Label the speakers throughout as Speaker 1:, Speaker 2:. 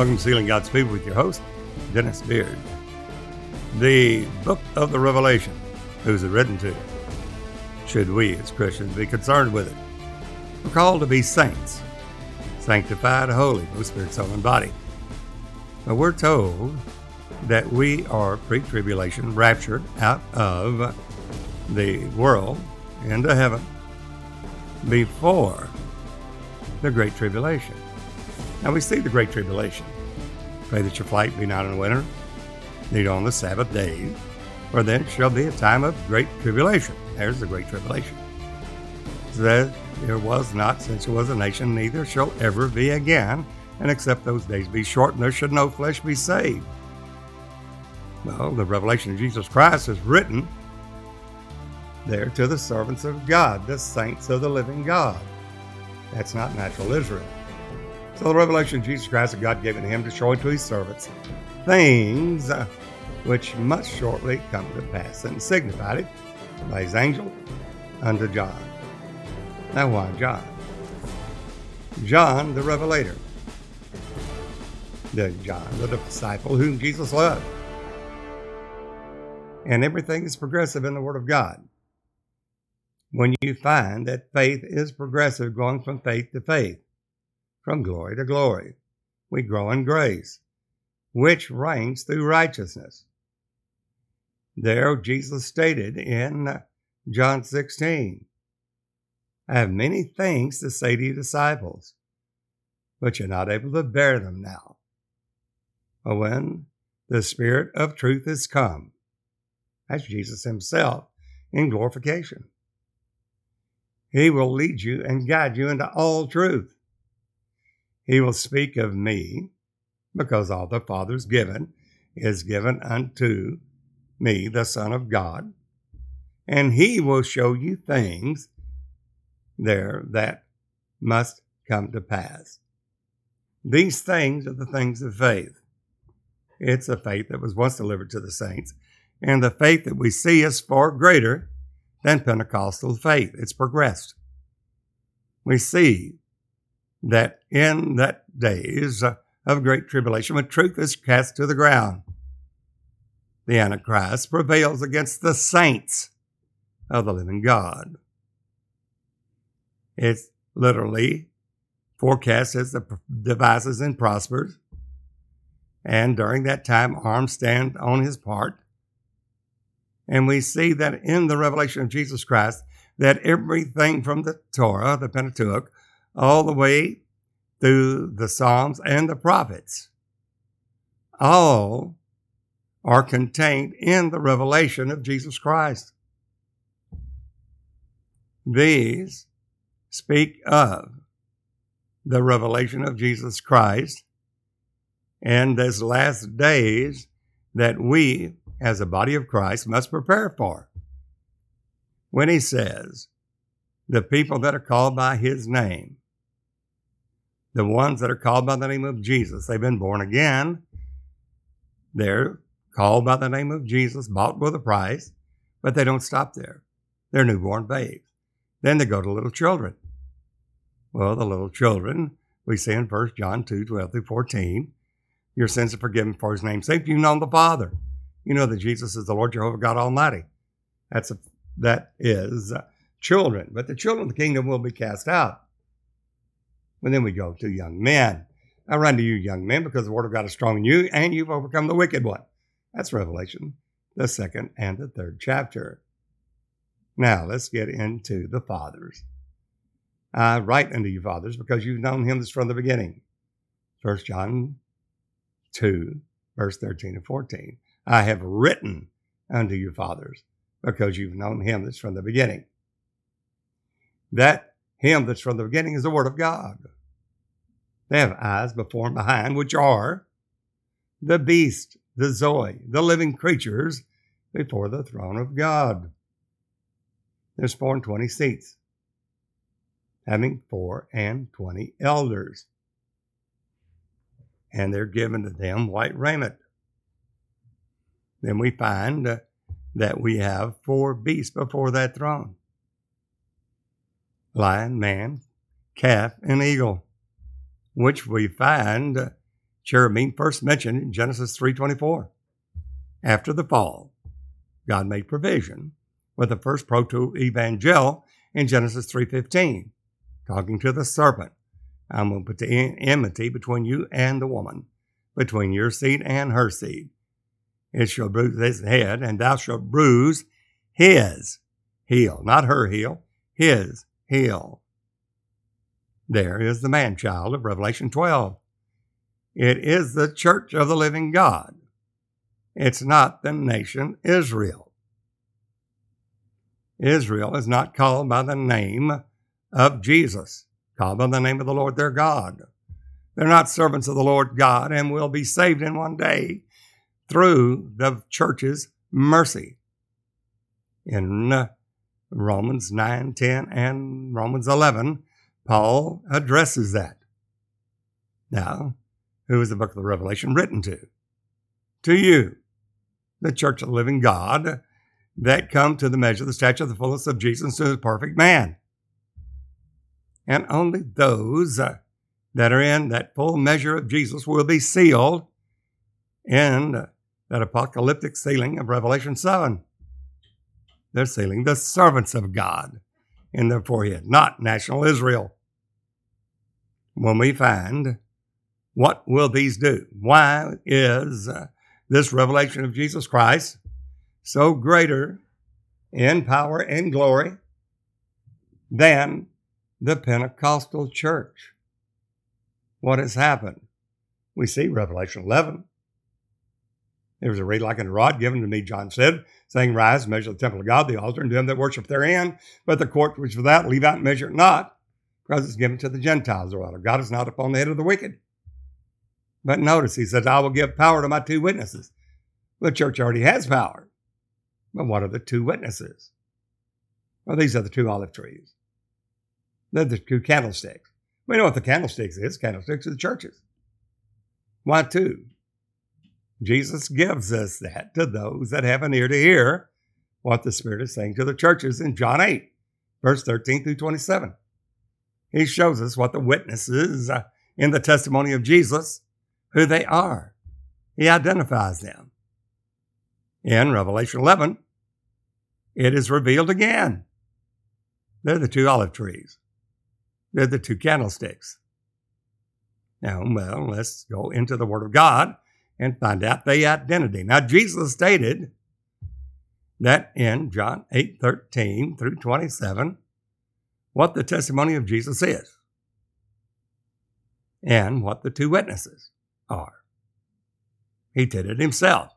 Speaker 1: Welcome to Sealing God's People with your host, Dennis Beard. The book of the Revelation. Who's it written to? Should we as Christians be concerned with it? We're called to be saints, sanctified, holy, both spirit, soul, and body. But we're told that we are pre tribulation raptured out of the world into heaven before the Great Tribulation. Now we see the Great Tribulation. Pray that your flight be not in winter, neither on the Sabbath days, for then shall be a time of great tribulation. There's the Great Tribulation. That there was not since there was a nation, neither shall ever be again, and except those days be shortened, there should no flesh be saved. Well, the revelation of Jesus Christ is written there to the servants of God, the saints of the living God. That's not natural Israel. So the revelation of Jesus Christ that God given him to show to his servants things uh, which must shortly come to pass, and signified it by his angel unto John. Now why John? John the Revelator. The John, the disciple whom Jesus loved. And everything is progressive in the Word of God. When you find that faith is progressive, going from faith to faith, from glory to glory, we grow in grace, which reigns through righteousness. There, Jesus stated in John 16, I have many things to say to you disciples, but you're not able to bear them now. But when the Spirit of truth is come, that's Jesus Himself in glorification. He will lead you and guide you into all truth. He will speak of me, because all the Father's given is given unto me, the Son of God. And He will show you things there that must come to pass. These things are the things of faith. It's a faith that was once delivered to the saints, and the faith that we see is far greater than Pentecostal faith. It's progressed. We see that in that days uh, of great tribulation, when truth is cast to the ground, the Antichrist prevails against the saints of the living God. It's literally forecast as the devices and prospers. And during that time, arms stand on his part. And we see that in the revelation of Jesus Christ, that everything from the Torah, the Pentateuch, all the way through the Psalms and the prophets, all are contained in the revelation of Jesus Christ. These speak of the revelation of Jesus Christ and these last days that we, as a body of Christ, must prepare for. When he says, the people that are called by his name, the ones that are called by the name of Jesus, they've been born again. They're called by the name of Jesus, bought with a price, but they don't stop there. They're newborn babes. Then they go to little children. Well, the little children, we see in 1 John 2 12 through 14, your sins are forgiven for his name's sake. You know the Father. You know that Jesus is the Lord Jehovah God Almighty. That's a, that is uh, children. But the children of the kingdom will be cast out. And then we go to young men. I run to you, young men, because the word of God is strong in you, and you've overcome the wicked one. That's Revelation, the second and the third chapter. Now let's get into the fathers. I write unto you, fathers, because you've known him that's from the beginning. First John 2, verse 13 and 14. I have written unto you, fathers, because you've known him that's from the beginning. That him that's from the beginning is the Word of God. They have eyes before and behind, which are the beast, the Zoe, the living creatures before the throne of God. There's four and twenty seats, having four and twenty elders. And they're given to them white raiment. Then we find that we have four beasts before that throne lion, man, calf, and eagle, which we find cherubim first mentioned in Genesis 3:24. After the fall, God made provision with the first proto-evangel in Genesis 3:15, talking to the serpent. I'm going to put the enmity between you and the woman, between your seed and her seed. It shall bruise his head, and thou shalt bruise his heel, not her heel, his heel. There is the man child of Revelation 12. It is the church of the living God. It's not the nation Israel. Israel is not called by the name of Jesus, called by the name of the Lord their God. They're not servants of the Lord God and will be saved in one day through the church's mercy. In Romans 9, 10, and Romans 11, Paul addresses that. Now, who is the book of the Revelation written to? To you, the church of the living God, that come to the measure, the stature, of the fullness of Jesus, to the perfect man. And only those uh, that are in that full measure of Jesus will be sealed in that apocalyptic sealing of Revelation 7. They're sealing the servants of God in their forehead, not national Israel. When we find what will these do? Why is uh, this revelation of Jesus Christ so greater in power and glory than the Pentecostal church? What has happened? We see Revelation 11 there was a reed like a rod given to me, John said, saying, Rise, measure the temple of God, the altar, and them that worship therein. But the court which for that, leave out and measure it not, because it's given to the Gentiles. The God is not upon the head of the wicked. But notice, he says, I will give power to my two witnesses. The church already has power. But what are the two witnesses? Well, these are the two olive trees. They're the two candlesticks. We know what the candlesticks is. Candlesticks are the churches. Why two? Jesus gives us that to those that have an ear to hear what the Spirit is saying to the churches in John 8, verse 13 through 27. He shows us what the witnesses uh, in the testimony of Jesus, who they are. He identifies them. In Revelation 11, it is revealed again. They're the two olive trees. They're the two candlesticks. Now, well, let's go into the Word of God and find out the identity. Now, Jesus stated that in John 8 13 through 27, what the testimony of Jesus is and what the two witnesses are. He did it himself.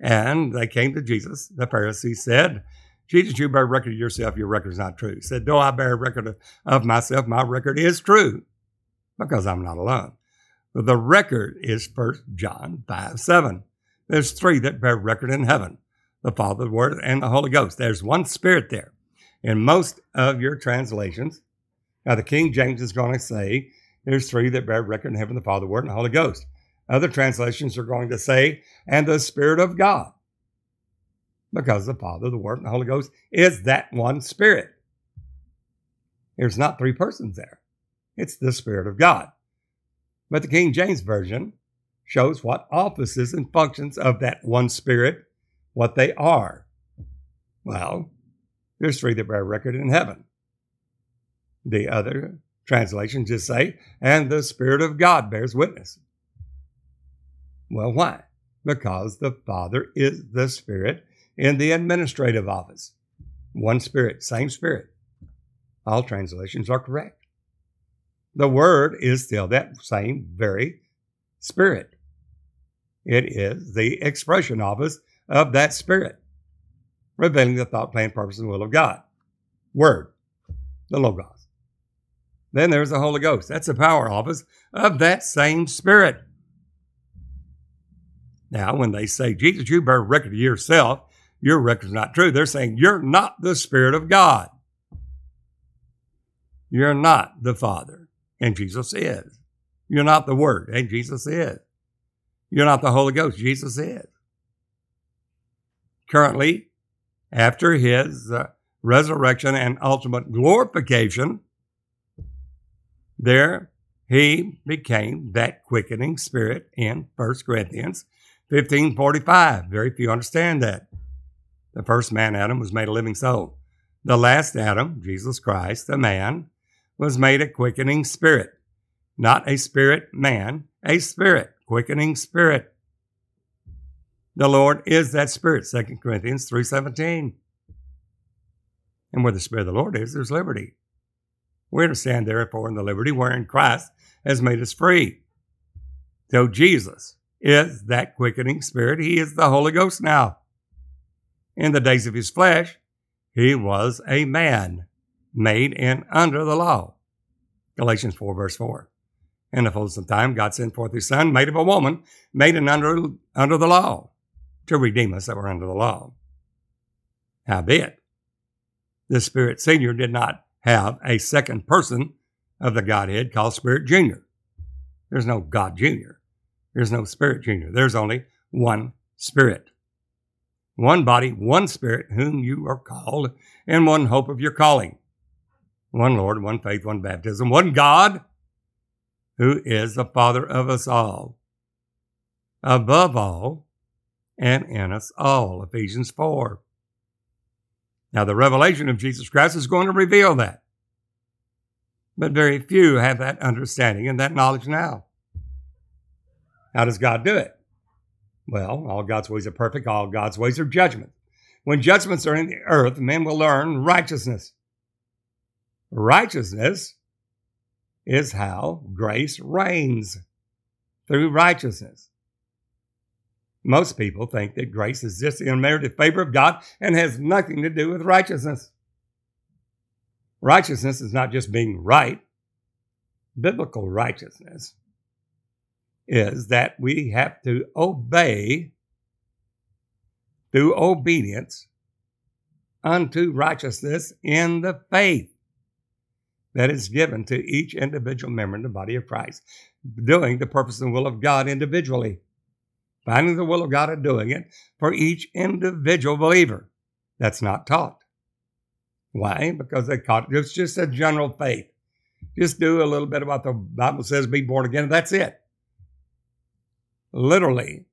Speaker 1: And they came to Jesus. The Pharisees said, Jesus, you bear record of yourself, your record is not true. He said, Though I bear record of myself, my record is true because I'm not alone. The record is 1 John 5 7. There's three that bear record in heaven the Father, the Word, and the Holy Ghost. There's one Spirit there. In most of your translations, now the King James is going to say there's three that bear record in heaven the Father, the Word, and the Holy Ghost. Other translations are going to say, and the Spirit of God. Because the Father, the Word, and the Holy Ghost is that one Spirit. There's not three persons there, it's the Spirit of God. But the King James Version shows what offices and functions of that one Spirit, what they are. Well, there's three that bear record in heaven. The other translations just say, and the Spirit of God bears witness. Well, why? Because the Father is the Spirit in the administrative office. One Spirit, same Spirit. All translations are correct the Word is still that same very Spirit. It is the expression office of that Spirit, revealing the thought, plan, purpose, and will of God. Word, the Logos. Then there's the Holy Ghost. That's the power office of that same Spirit. Now, when they say, Jesus, you bear record of yourself, your record's not true, they're saying, You're not the Spirit of God. You're not the Father and Jesus is. You're not the Word, and Jesus is. You're not the Holy Ghost, Jesus is. Currently, after his uh, resurrection and ultimate glorification, there he became that quickening spirit in 1 Corinthians 15:45. Very few understand that. The first man, Adam, was made a living soul. The last Adam, Jesus Christ, the man, was made a quickening spirit. Not a spirit man, a spirit, quickening spirit. The Lord is that spirit, 2 Corinthians 3.17. And where the spirit of the Lord is, there's liberty. We understand, therefore, in the liberty wherein Christ has made us free. So Jesus is that quickening spirit. He is the Holy Ghost now. In the days of his flesh, he was a man made in under the law. Galatians 4, verse 4. In the fullness of time, God sent forth his son, made of a woman, made in under, under the law, to redeem us that were under the law. Howbeit, the Spirit Senior did not have a second person of the Godhead called Spirit Junior. There's no God Junior. There's no Spirit Junior. There's only one Spirit. One body, one Spirit, whom you are called, and one hope of your calling. One Lord, one faith, one baptism, one God, who is the Father of us all, above all, and in us all. Ephesians 4. Now, the revelation of Jesus Christ is going to reveal that. But very few have that understanding and that knowledge now. How does God do it? Well, all God's ways are perfect, all God's ways are judgment. When judgments are in the earth, men will learn righteousness. Righteousness is how grace reigns through righteousness. Most people think that grace is just the unmerited favor of God and has nothing to do with righteousness. Righteousness is not just being right. Biblical righteousness is that we have to obey through obedience unto righteousness in the faith that is given to each individual member in the body of Christ, doing the purpose and will of God individually finding the will of God and doing it for each individual believer. That's not taught. Why? Because they taught it's just a general faith. Just do a little bit what the Bible says, be born again. That's it. Literally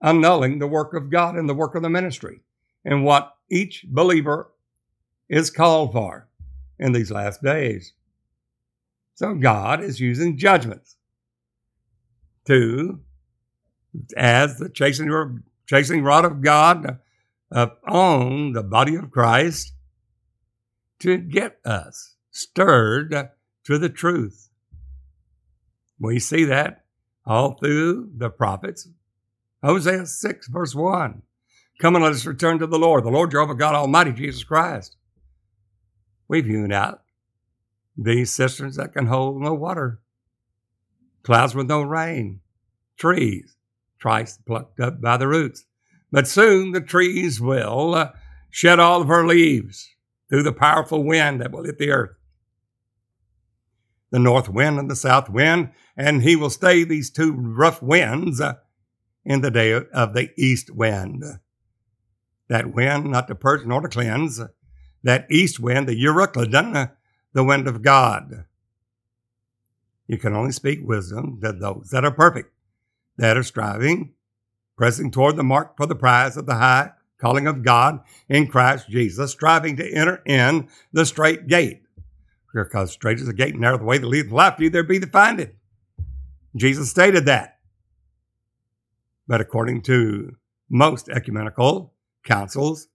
Speaker 1: annulling the work of God and the work of the ministry and what each believer is called for in these last days. So God is using judgments to as the chasing, rod of God upon the body of Christ to get us stirred to the truth. We see that all through the prophets. Hosea 6, verse 1. Come and let us return to the Lord, the Lord Jehovah God Almighty, Jesus Christ. We've hewn out these cisterns that can hold no water, clouds with no rain, trees Christ plucked up by the roots. But soon the trees will uh, shed all of her leaves through the powerful wind that will hit the earth. The north wind and the south wind, and he will stay these two rough winds uh, in the day of the east wind. That wind, not to purge nor to cleanse, that east wind, the Euroclydon, uh, the wind of God. You can only speak wisdom to those that are perfect that are striving, pressing toward the mark for the prize of the high calling of God in Christ Jesus, striving to enter in the straight gate. Because straight is the gate, and narrow the way that leads to life, there be to find it. Jesus stated that. But according to most ecumenical councils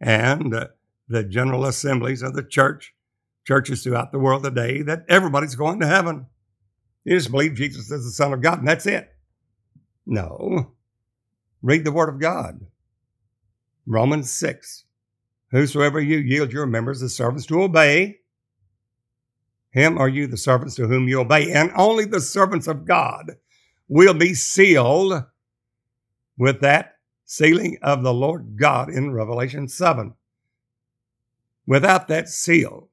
Speaker 1: and the general assemblies of the church, churches throughout the world today, that everybody's going to heaven. You just believe Jesus is the Son of God, and that's it. No. Read the Word of God. Romans 6. Whosoever you yield your members as servants to obey, him are you the servants to whom you obey, and only the servants of God will be sealed with that sealing of the Lord God in Revelation 7. Without that seal,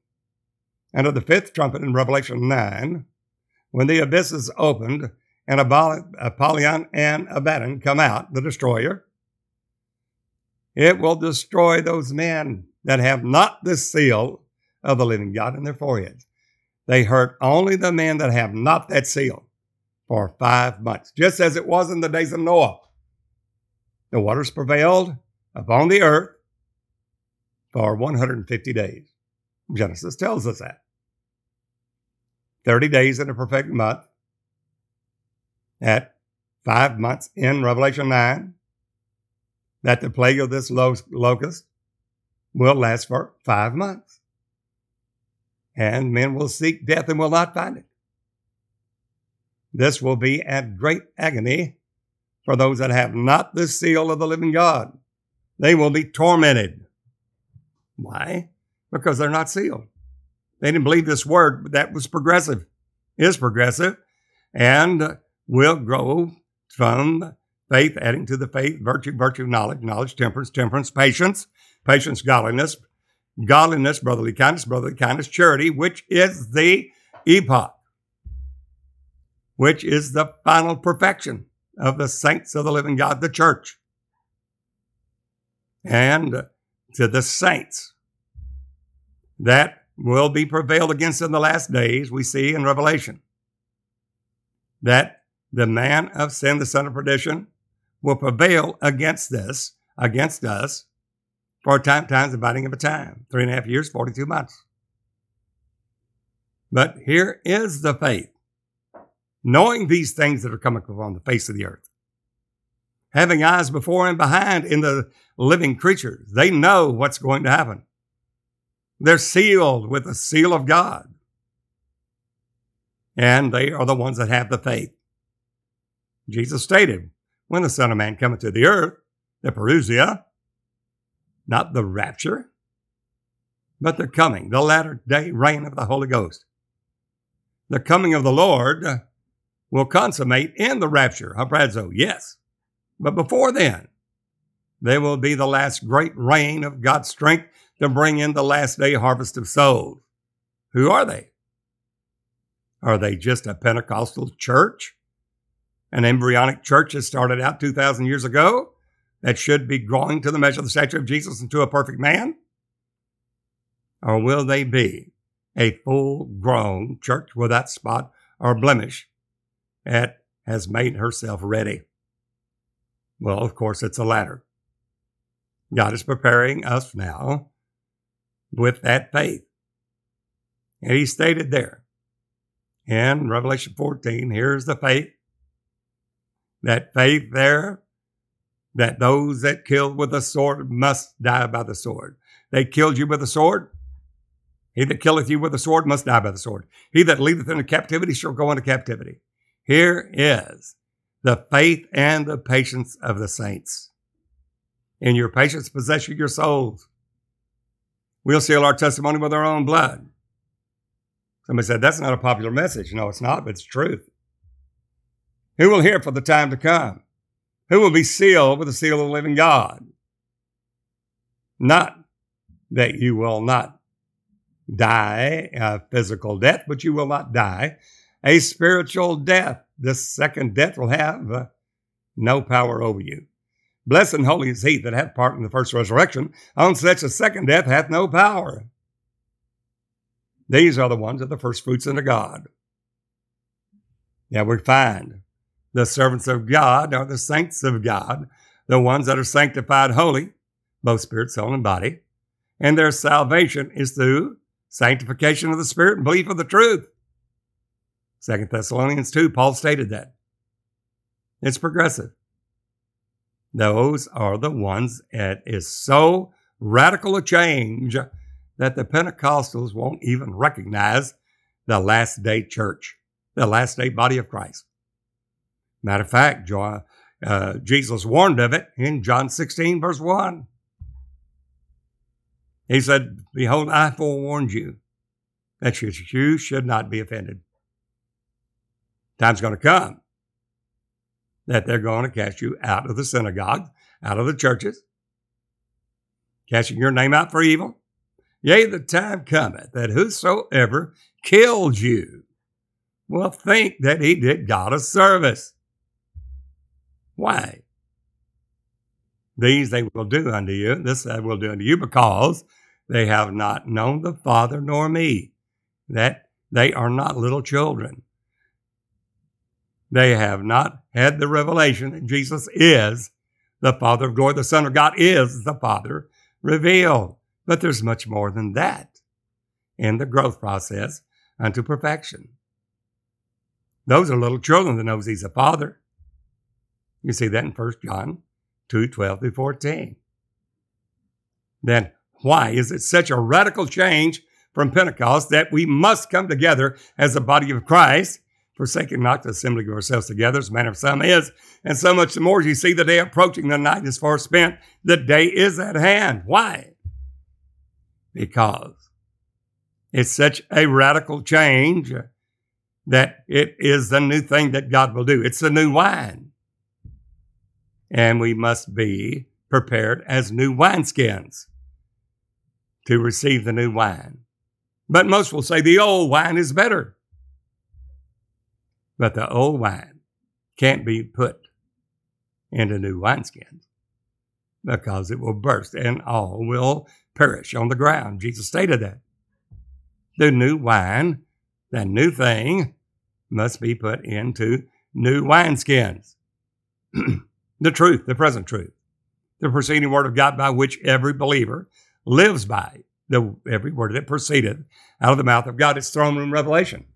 Speaker 1: and of the fifth trumpet in Revelation 9, when the abyss is opened, and Apollyon and Abaddon come out, the destroyer, it will destroy those men that have not the seal of the living God in their foreheads. They hurt only the men that have not that seal for five months, just as it was in the days of Noah. The waters prevailed upon the earth for 150 days. Genesis tells us that. 30 days in a perfect month. At five months in Revelation 9, that the plague of this locust will last for five months. And men will seek death and will not find it. This will be at great agony for those that have not the seal of the living God. They will be tormented. Why? Because they're not sealed. They didn't believe this word, but that was progressive, is progressive, and will grow from faith, adding to the faith, virtue, virtue, knowledge, knowledge, temperance, temperance, patience, patience, godliness, godliness, brotherly kindness, brotherly kindness, charity, which is the epoch, which is the final perfection of the saints of the living God, the church. And to the saints that will be prevailed against in the last days, we see in Revelation that the man of sin, the son of perdition, will prevail against this, against us, for a time, times dividing of a time. Three and a half years, 42 months. But here is the faith. Knowing these things that are coming upon the face of the earth. Having eyes before and behind in the living creatures. They know what's going to happen. They're sealed with the seal of God. And they are the ones that have the faith. Jesus stated, when the Son of Man cometh to the earth, the parousia, not the rapture, but the coming, the latter day rain of the Holy Ghost. The coming of the Lord will consummate in the rapture, harpazo, yes. But before then, there will be the last great reign of God's strength to bring in the last day harvest of souls. Who are they? Are they just a Pentecostal church? An embryonic church that started out 2,000 years ago that should be growing to the measure of the stature of Jesus into a perfect man? Or will they be a full grown church without spot or blemish that has made herself ready? Well, of course, it's the latter. God is preparing us now with that faith. And he stated there in Revelation 14 here's the faith. That faith there, that those that killed with the sword must die by the sword. They killed you with the sword. He that killeth you with the sword must die by the sword. He that leadeth into captivity shall go into captivity. Here is the faith and the patience of the saints. In your patience, possess your souls. We'll seal our testimony with our own blood. Somebody said, That's not a popular message. No, it's not, but it's truth. Who will hear for the time to come? Who will be sealed with the seal of the living God? Not that you will not die a physical death, but you will not die a spiritual death. This second death will have uh, no power over you. Blessed and holy is he that hath part in the first resurrection. On such a second death hath no power. These are the ones of the first fruits unto God. Now we find the servants of God are the saints of God, the ones that are sanctified holy, both spirit, soul, and body. And their salvation is through sanctification of the spirit and belief of the truth. Second Thessalonians 2, Paul stated that. It's progressive. Those are the ones that is so radical a change that the Pentecostals won't even recognize the last day church, the last day body of Christ. Matter of fact, uh, Jesus warned of it in John 16, verse 1. He said, Behold, I forewarned you that you should not be offended. Time's going to come that they're going to cast you out of the synagogue, out of the churches, casting your name out for evil. Yea, the time cometh that whosoever killed you will think that he did God a service. Why? These they will do unto you, this I will do unto you, because they have not known the Father nor me. That They are not little children. They have not had the revelation that Jesus is the Father of glory. The Son of God is the Father revealed. But there's much more than that in the growth process unto perfection. Those are little children that knows he's a father. You see that in 1 John 2, 12 through 14. Then why is it such a radical change from Pentecost that we must come together as the body of Christ, forsaking not the assembly of ourselves together, as manner of some is, and so much the more as you see the day approaching, the night is far spent, the day is at hand. Why? Because it's such a radical change that it is the new thing that God will do. It's the new wine. And we must be prepared as new wineskins to receive the new wine. But most will say the old wine is better. But the old wine can't be put into new wineskins because it will burst and all will perish on the ground. Jesus stated that. The new wine, the new thing, must be put into new wineskins. the truth, the present truth, the preceding word of God by which every believer lives by, the every word that proceeded out of the mouth of God. It's throne room revelation.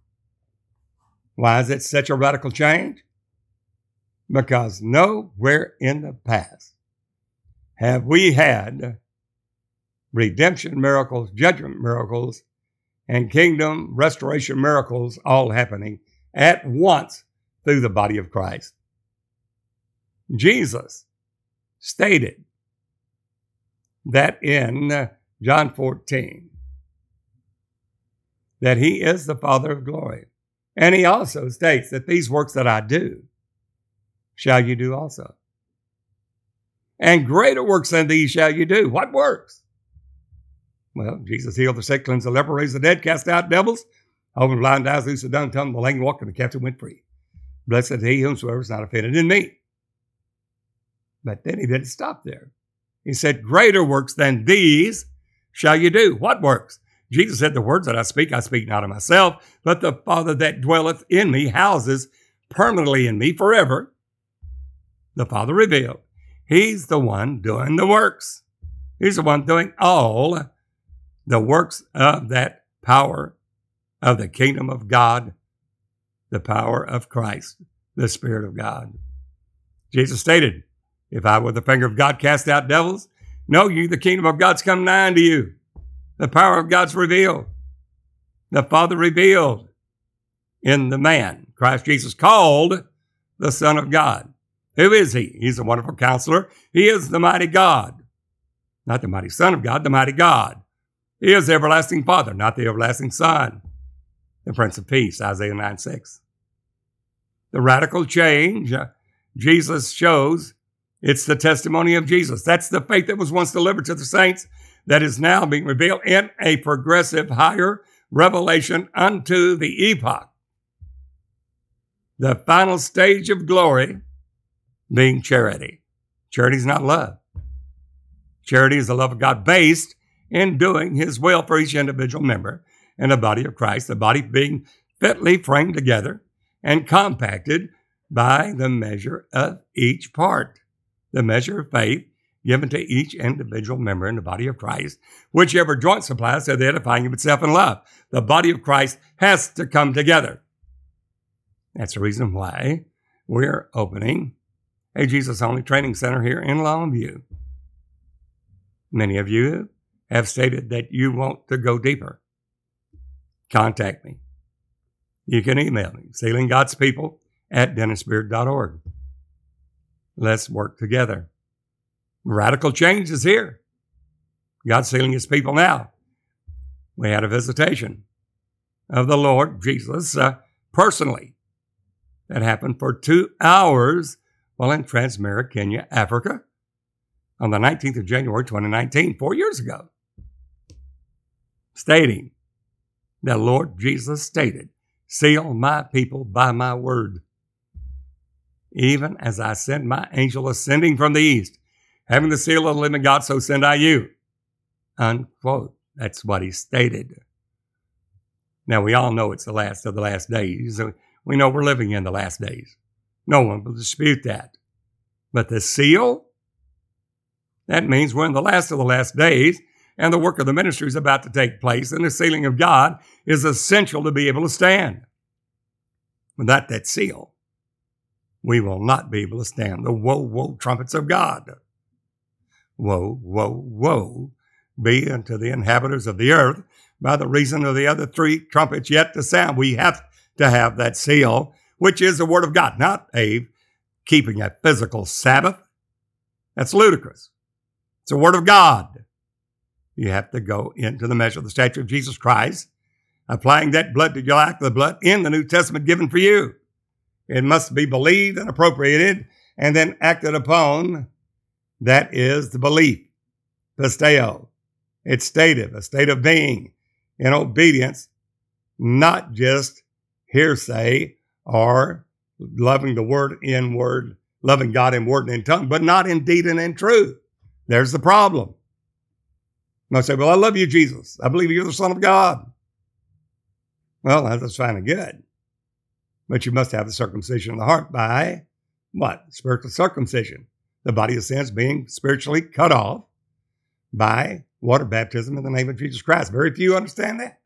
Speaker 1: Why is it such a radical change? Because nowhere in the past have we had redemption miracles, judgment miracles, and kingdom restoration miracles all happening at once through the body of Christ. Jesus stated that in John 14 that he is the Father of glory. And he also states that these works that I do shall you do also. And greater works than these shall you do. What works? Well, Jesus healed the sick, cleansed the leper, raised the dead, cast out devils, opened blind eyes, loosed the dumb tongue, the lame walked, and the captive went free. Blessed he whomsoever is not offended in me. But then he didn't stop there. He said, Greater works than these shall you do. What works? Jesus said, The words that I speak, I speak not of myself, but the Father that dwelleth in me houses permanently in me forever. The Father revealed. He's the one doing the works. He's the one doing all the works of that power of the kingdom of God, the power of Christ, the Spirit of God. Jesus stated, If I with the finger of God cast out devils, know you the kingdom of God's come nigh unto you. The power of God's revealed. The Father revealed in the man, Christ Jesus called the Son of God. Who is he? He's a wonderful counselor. He is the mighty God. Not the mighty Son of God, the mighty God. He is the everlasting Father, not the everlasting Son, the Prince of Peace, Isaiah 9 6. The radical change uh, Jesus shows, it's the testimony of Jesus. That's the faith that was once delivered to the saints that is now being revealed in a progressive higher revelation unto the epoch. The final stage of glory being charity. Charity is not love. Charity is the love of God based in doing his will for each individual member in the body of Christ, the body being fitly framed together and compacted by the measure of each part, the measure of faith given to each individual member in the body of Christ, whichever joint supplies the edifying of itself in love. The body of Christ has to come together. That's the reason why we're opening a Jesus Only Training Center here in Longview. Many of you have stated that you want to go deeper, contact me. You can email me, sealing God's people at dennisbeard.org. Let's work together. Radical change is here. God's sealing his people now. We had a visitation of the Lord Jesus uh, personally that happened for two hours while in Transmara, Kenya, Africa on the 19th of January, 2019, four years ago stating that Lord Jesus stated, Seal my people by my word. Even as I sent my angel ascending from the east, having the seal of the living God, so send I you. Unquote. That's what he stated. Now, we all know it's the last of the last days. We know we're living in the last days. No one will dispute that. But the seal, that means we're in the last of the last days, and the work of the ministry is about to take place, and the sealing of God is essential to be able to stand. Without that seal, we will not be able to stand the woe, woe trumpets of God. Woe, woe, woe be unto the inhabitants of the earth by the reason of the other three trumpets yet to sound. We have to have that seal, which is the word of God, not a keeping a physical Sabbath. That's ludicrous. It's the word of God. You have to go into the measure of the stature of Jesus Christ, applying that blood to your of the blood in the New Testament given for you. It must be believed and appropriated and then acted upon. That is the belief, pisteo. It's stative, a state of being in obedience, not just hearsay or loving the word in word, loving God in word and in tongue, but not in deed and in truth. There's the problem. I say, Well, I love you, Jesus. I believe you're the Son of God. Well, that's fine and good. But you must have the circumcision of the heart by what? Spiritual circumcision. The body of sins being spiritually cut off by water baptism in the name of Jesus Christ. Very few understand that.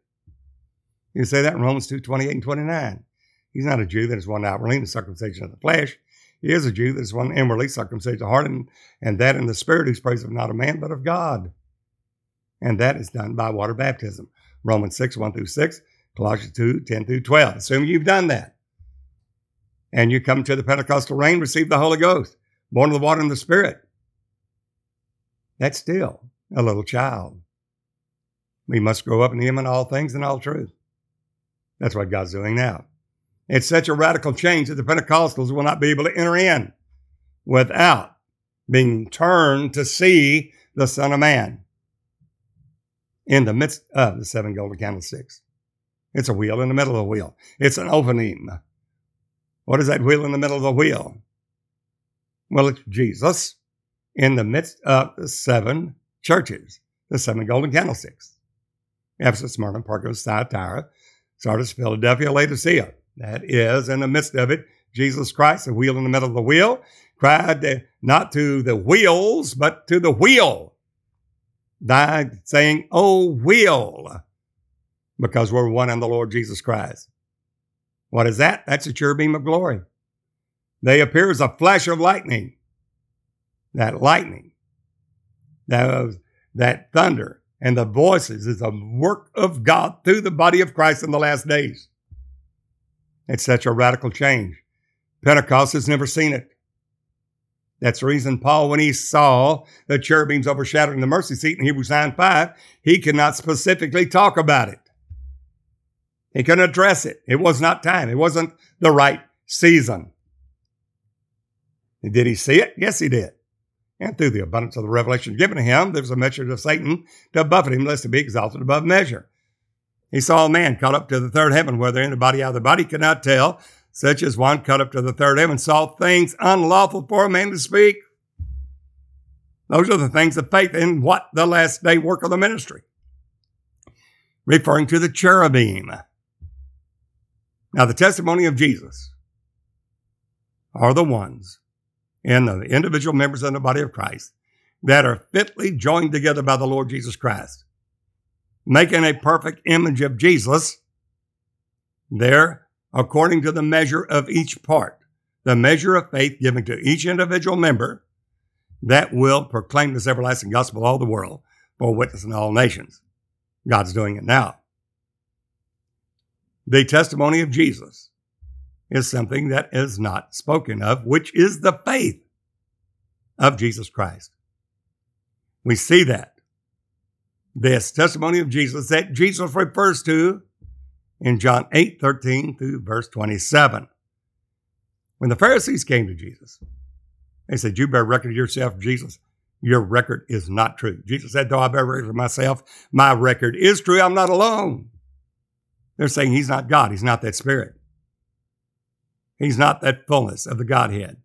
Speaker 1: You say that in Romans 2 28 and 29. He's not a Jew that is one outwardly in the circumcision of the flesh. He is a Jew that is one inwardly circumcised of the heart, and, and that in the spirit whose praise of not of man, but of God. And that is done by water baptism. Romans 6, 1 through 6, Colossians 2, 10 through 12. Assume you've done that. And you come to the Pentecostal rain, receive the Holy Ghost, born of the water and the Spirit. That's still a little child. We must grow up in Him in all things and all truth. That's what God's doing now. It's such a radical change that the Pentecostals will not be able to enter in without being turned to see the Son of Man in the midst of the seven golden candlesticks. It's a wheel in the middle of the wheel. It's an opening. What is that wheel in the middle of the wheel? Well, it's Jesus in the midst of the seven churches, the seven golden candlesticks. Ephesus, Smyrna, Pergamos, Thyatira, Sardis, Philadelphia, Laodicea. That is, in the midst of it, Jesus Christ, the wheel in the middle of the wheel, cried not to the wheels, but to the wheel. Died saying, Oh, wheel, because we're one in the Lord Jesus Christ. What is that? That's a cherubim of glory. They appear as a flash of lightning. That lightning, that, uh, that thunder, and the voices is a work of God through the body of Christ in the last days. It's such a radical change. Pentecost has never seen it. That's the reason Paul, when he saw the cherubims overshadowing the mercy seat in Hebrews 9 5, he could not specifically talk about it. He couldn't address it. It was not time. It wasn't the right season. Did he see it? Yes, he did. And through the abundance of the revelation given to him, there was a measure of Satan to buffet him, lest he be exalted above measure. He saw a man caught up to the third heaven, whether in the body out of the body could not tell, such as one caught up to the third heaven, saw things unlawful for a man to speak. Those are the things of faith in what the last day work of the ministry. Referring to the cherubim. Now, the testimony of Jesus are the ones in the individual members of the body of Christ that are fitly joined together by the Lord Jesus Christ making a perfect image of Jesus there according to the measure of each part, the measure of faith given to each individual member that will proclaim this everlasting gospel all the world for witness in all nations. God's doing it now. The testimony of Jesus is something that is not spoken of, which is the faith of Jesus Christ. We see that this testimony of Jesus that Jesus refers to in John 8 13 through verse 27. When the Pharisees came to Jesus, they said, You bear record of yourself, Jesus. Your record is not true. Jesus said, Though I bear record of myself, my record is true. I'm not alone. They're saying he's not God. He's not that spirit. He's not that fullness of the Godhead,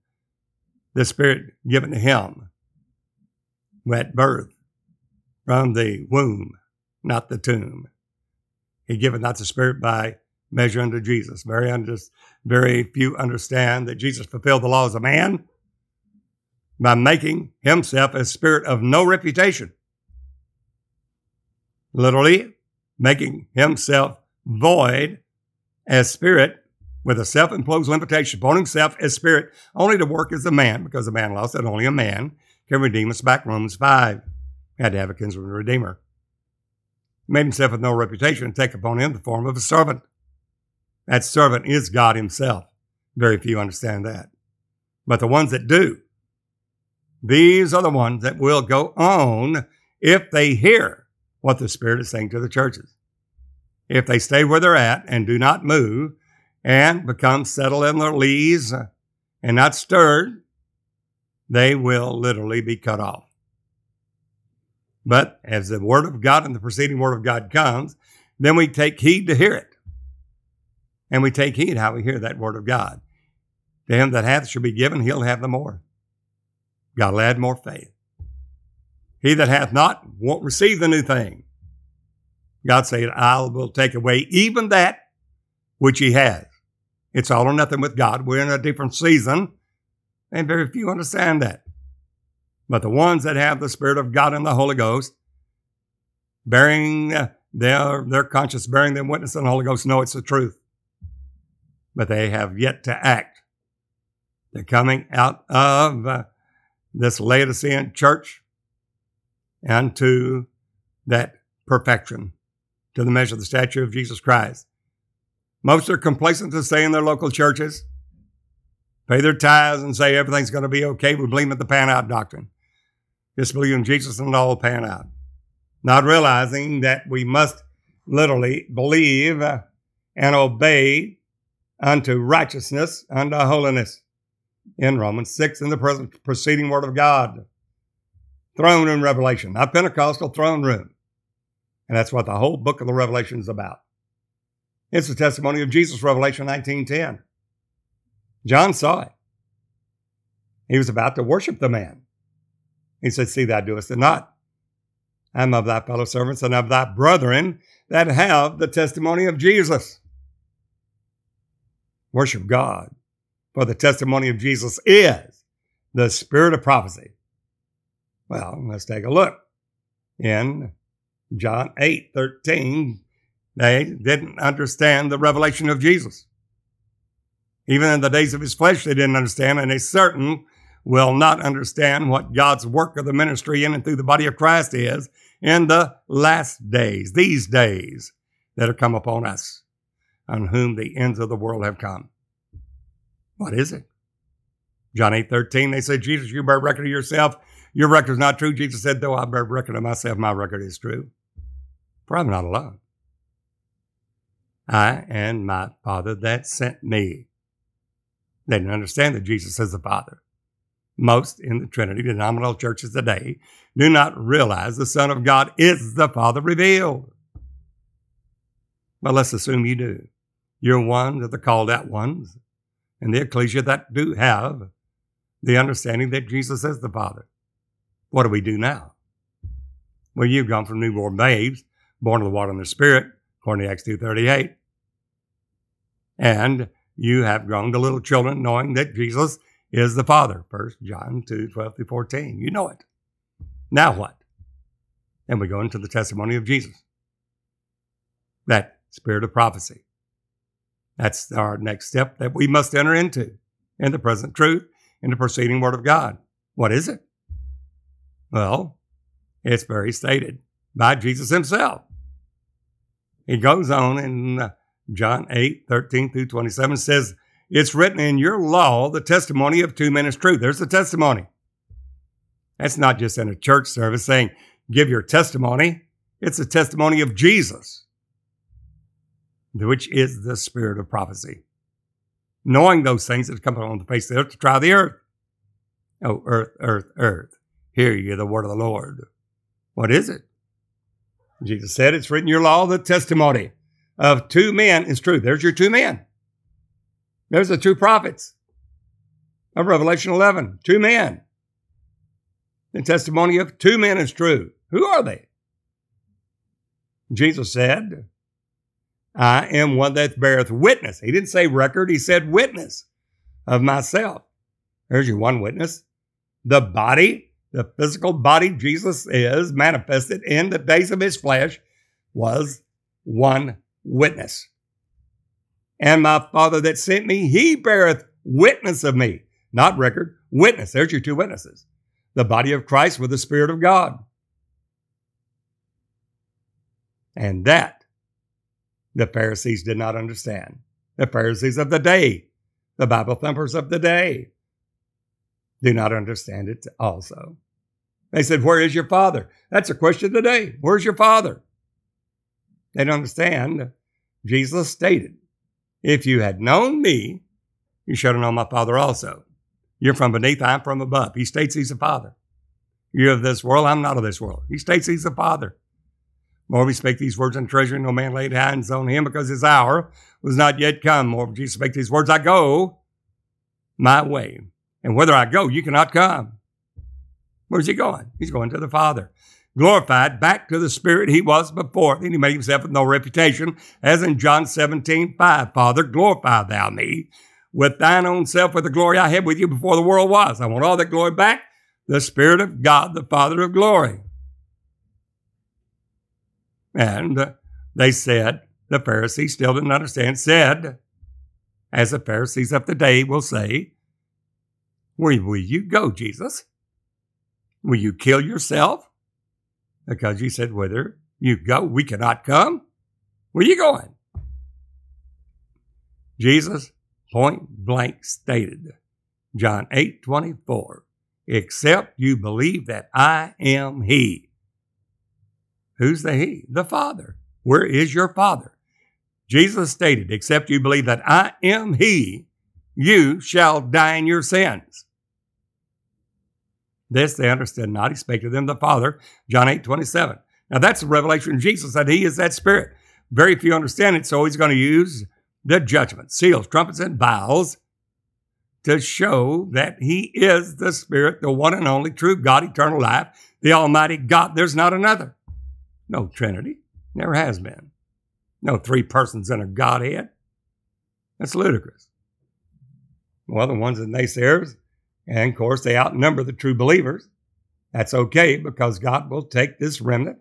Speaker 1: the spirit given to him at birth from the womb, not the tomb. He giveth not the Spirit by measure unto Jesus. Very, under, very few understand that Jesus fulfilled the law as a man by making himself a spirit of no reputation. Literally, making himself void as spirit with a self imposed limitation upon himself as spirit only to work as a man, because the man law said only a man can redeem us back. Romans 5 had to have a kinsman redeemer. Made himself with no reputation and take upon him the form of a servant. That servant is God himself. Very few understand that. But the ones that do, these are the ones that will go on if they hear what the Spirit is saying to the churches. If they stay where they're at and do not move and become settled in their lees and not stirred, they will literally be cut off. But as the Word of God and the preceding Word of God comes, then we take heed to hear it. And we take heed how we hear that Word of God. To him that hath shall be given, he'll have the more. God will add more faith. He that hath not won't receive the new thing. God said, I will take away even that which he has. It's all or nothing with God. We're in a different season, and very few understand that. But the ones that have the Spirit of God and the Holy Ghost, bearing their, their conscience, bearing them witness in the Holy Ghost, know it's the truth. But they have yet to act. They're coming out of uh, this Laodicean church and to that perfection, to the measure of the stature of Jesus Christ. Most are complacent to stay in their local churches, pay their tithes, and say everything's going to be okay. We believe in the pan out doctrine. Just believe in Jesus and all will pan out. Not realizing that we must literally believe uh, and obey unto righteousness, unto holiness. In Romans 6, in the present preceding word of God. Throne room revelation, not Pentecostal throne room. And that's what the whole book of the Revelation is about. It's the testimony of Jesus, Revelation 19:10. John saw it. He was about to worship the man. He said, See, thou doest it not. I am of thy fellow servants and of thy brethren that have the testimony of Jesus. Worship God, for the testimony of Jesus is the spirit of prophecy. Well, let's take a look. In John 8 13, they didn't understand the revelation of Jesus. Even in the days of his flesh, they didn't understand, and they certain will not understand what God's work of the ministry in and through the body of Christ is in the last days, these days that have come upon us, on whom the ends of the world have come. What is it? John 8 13, they said, Jesus, you bear record of yourself. Your record is not true. Jesus said, though I bear record of myself, my record is true. For I'm not alone. I and my Father that sent me. They didn't understand that Jesus is the Father. Most in the Trinity denominational churches today do not realize the Son of God is the Father revealed. Well, let's assume you do. You're one of the called out ones and the ecclesia that do have the understanding that Jesus is the Father. What do we do now? Well, you've gone from newborn babes, born of the water and the Spirit, according to Acts 2.38, and you have grown to little children knowing that Jesus is the Father. First John 2, 12 through 14. You know it. Now what? And we go into the testimony of Jesus. That spirit of prophecy. That's our next step that we must enter into in the present truth, in the preceding word of God. What is it? Well, it's very stated by Jesus himself. He goes on in uh, John 8, 13 through 27 says, It's written in your law, the testimony of two men is true. There's the testimony. That's not just in a church service saying, Give your testimony. It's a testimony of Jesus, which is the spirit of prophecy. Knowing those things that come on the face of the earth to try the earth. Oh, earth, earth, earth. Hear ye the word of the Lord. What is it? Jesus said, It's written in your law, the testimony of two men is true. There's your two men. There's the two prophets of Revelation 11. Two men. The testimony of two men is true. Who are they? Jesus said, I am one that beareth witness. He didn't say record, he said witness of myself. There's your one witness. The body, the physical body Jesus is manifested in the days of his flesh, was one witness. And my Father that sent me, he beareth witness of me. Not record, witness. There's your two witnesses. The body of Christ with the Spirit of God. And that the Pharisees did not understand. The Pharisees of the day, the Bible thumpers of the day, do not understand it also. They said, Where is your father? That's a question today. Where's your father? They don't understand. Jesus stated, If you had known me, you should have known my father also. You're from beneath, I'm from above. He states he's a father. You're of this world, I'm not of this world. He states he's a father. More we spake these words in treasury, no man laid hands on him because his hour was not yet come. More Jesus spake these words, I go my way. And whither I go, you cannot come. Where's he going? He's going to the Father. Glorified back to the Spirit he was before. Then he made himself with no reputation, as in John 17, 5. Father, glorify thou me with thine own self with the glory I had with you before the world was. I want all that glory back. The Spirit of God, the Father of glory. And they said, the Pharisees still didn't understand, said, as the Pharisees of the day will say, Where will you go, Jesus? Will you kill yourself? Because you said, Whither you go, we cannot come. Where are you going? Jesus point blank stated, John 8 24, except you believe that I am He. Who's the He? The Father. Where is your Father? Jesus stated, Except you believe that I am He, you shall die in your sins. This they understood not. He spake to them the Father, John 8 27. Now that's the revelation of Jesus that He is that Spirit. Very few understand it, so He's going to use the judgment, seals, trumpets, and vials to show that He is the Spirit, the one and only true God, eternal life, the Almighty God. There's not another. No Trinity. Never has been. No three persons in a Godhead. That's ludicrous. Well, the ones that naysayers, and of course, they outnumber the true believers. That's okay because God will take this remnant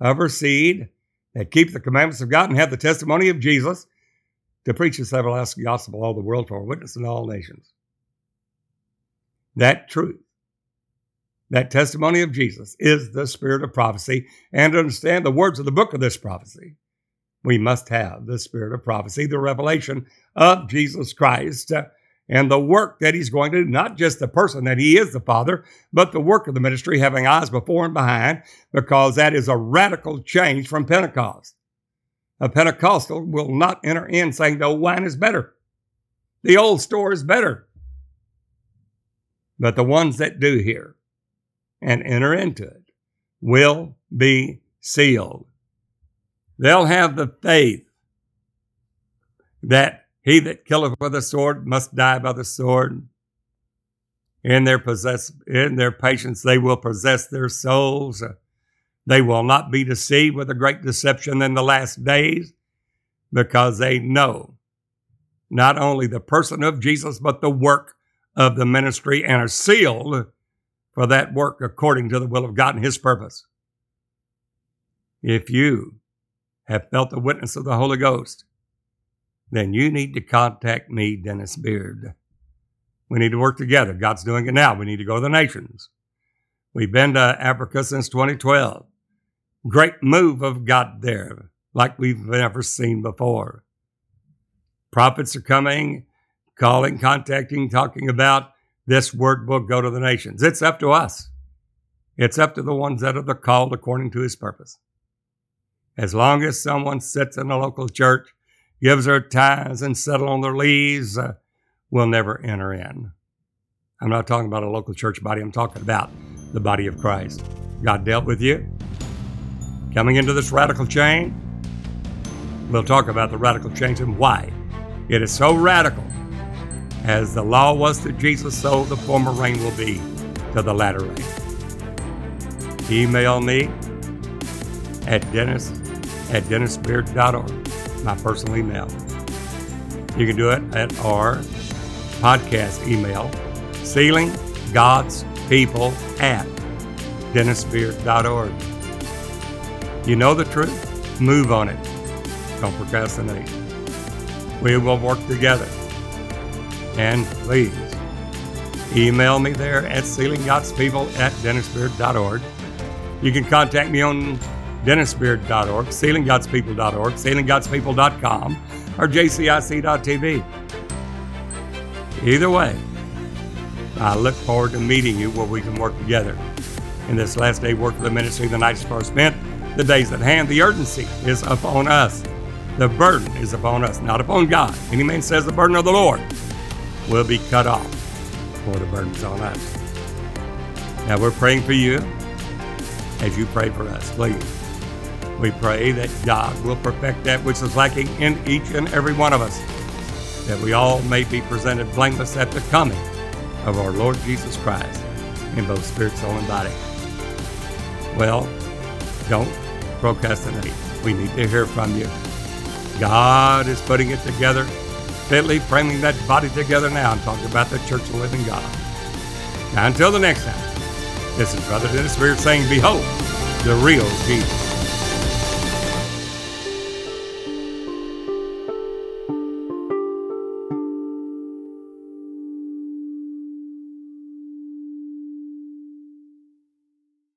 Speaker 1: of her seed that keep the commandments of God and have the testimony of Jesus to preach this everlasting gospel all the world for a witness in all nations. That truth that testimony of Jesus is the spirit of prophecy. And to understand the words of the book of this prophecy, we must have the spirit of prophecy, the revelation of Jesus Christ, uh, and the work that he's going to do, not just the person that he is the Father, but the work of the ministry, having eyes before and behind, because that is a radical change from Pentecost. A Pentecostal will not enter in saying the wine is better. The old store is better. But the ones that do here and enter into it will be sealed. They'll have the faith that he that killeth with the sword must die by the sword. In their possess in their patience they will possess their souls. They will not be deceived with a great deception in the last days because they know not only the person of Jesus, but the work of the ministry and are sealed for that work according to the will of God and His purpose. If you have felt the witness of the Holy Ghost, then you need to contact me, Dennis Beard. We need to work together. God's doing it now. We need to go to the nations. We've been to Africa since 2012. Great move of God there, like we've never seen before. Prophets are coming, calling, contacting, talking about this word will go to the nations. It's up to us. It's up to the ones that are called according to his purpose. As long as someone sits in a local church, gives their tithes and settle on their leaves, uh, will never enter in. I'm not talking about a local church body. I'm talking about the body of Christ. God dealt with you. Coming into this radical change, we'll talk about the radical change and why it is so radical as the law was to Jesus, so the former rain will be to the latter rain. Email me at dennis at dennisbeard.org. my personal email. You can do it at our podcast email, sealing God's people at dennisbeard.org. You know the truth? Move on it. Don't procrastinate. We will work together. And please email me there at sealinggodspeople at dennisbeard.org. You can contact me on dennisbeard.org, sealinggodspeople.org, sealinggodspeople.com, or jcic.tv. Either way, I look forward to meeting you where we can work together. In this last day work of the ministry, the night is far spent, the days at hand, the urgency is upon us. The burden is upon us, not upon God. Any man says the burden of the Lord will be cut off, for the burden's on us. Now we're praying for you as you pray for us, please. We pray that God will perfect that which is lacking in each and every one of us, that we all may be presented blameless at the coming of our Lord Jesus Christ in both spirit, soul, and body. Well, don't procrastinate. We need to hear from you. God is putting it together, fitly framing that body together now. I'm talking about the church of living God. Now, until the next time, this is Brother Dennis Beard saying, Behold, the real Jesus.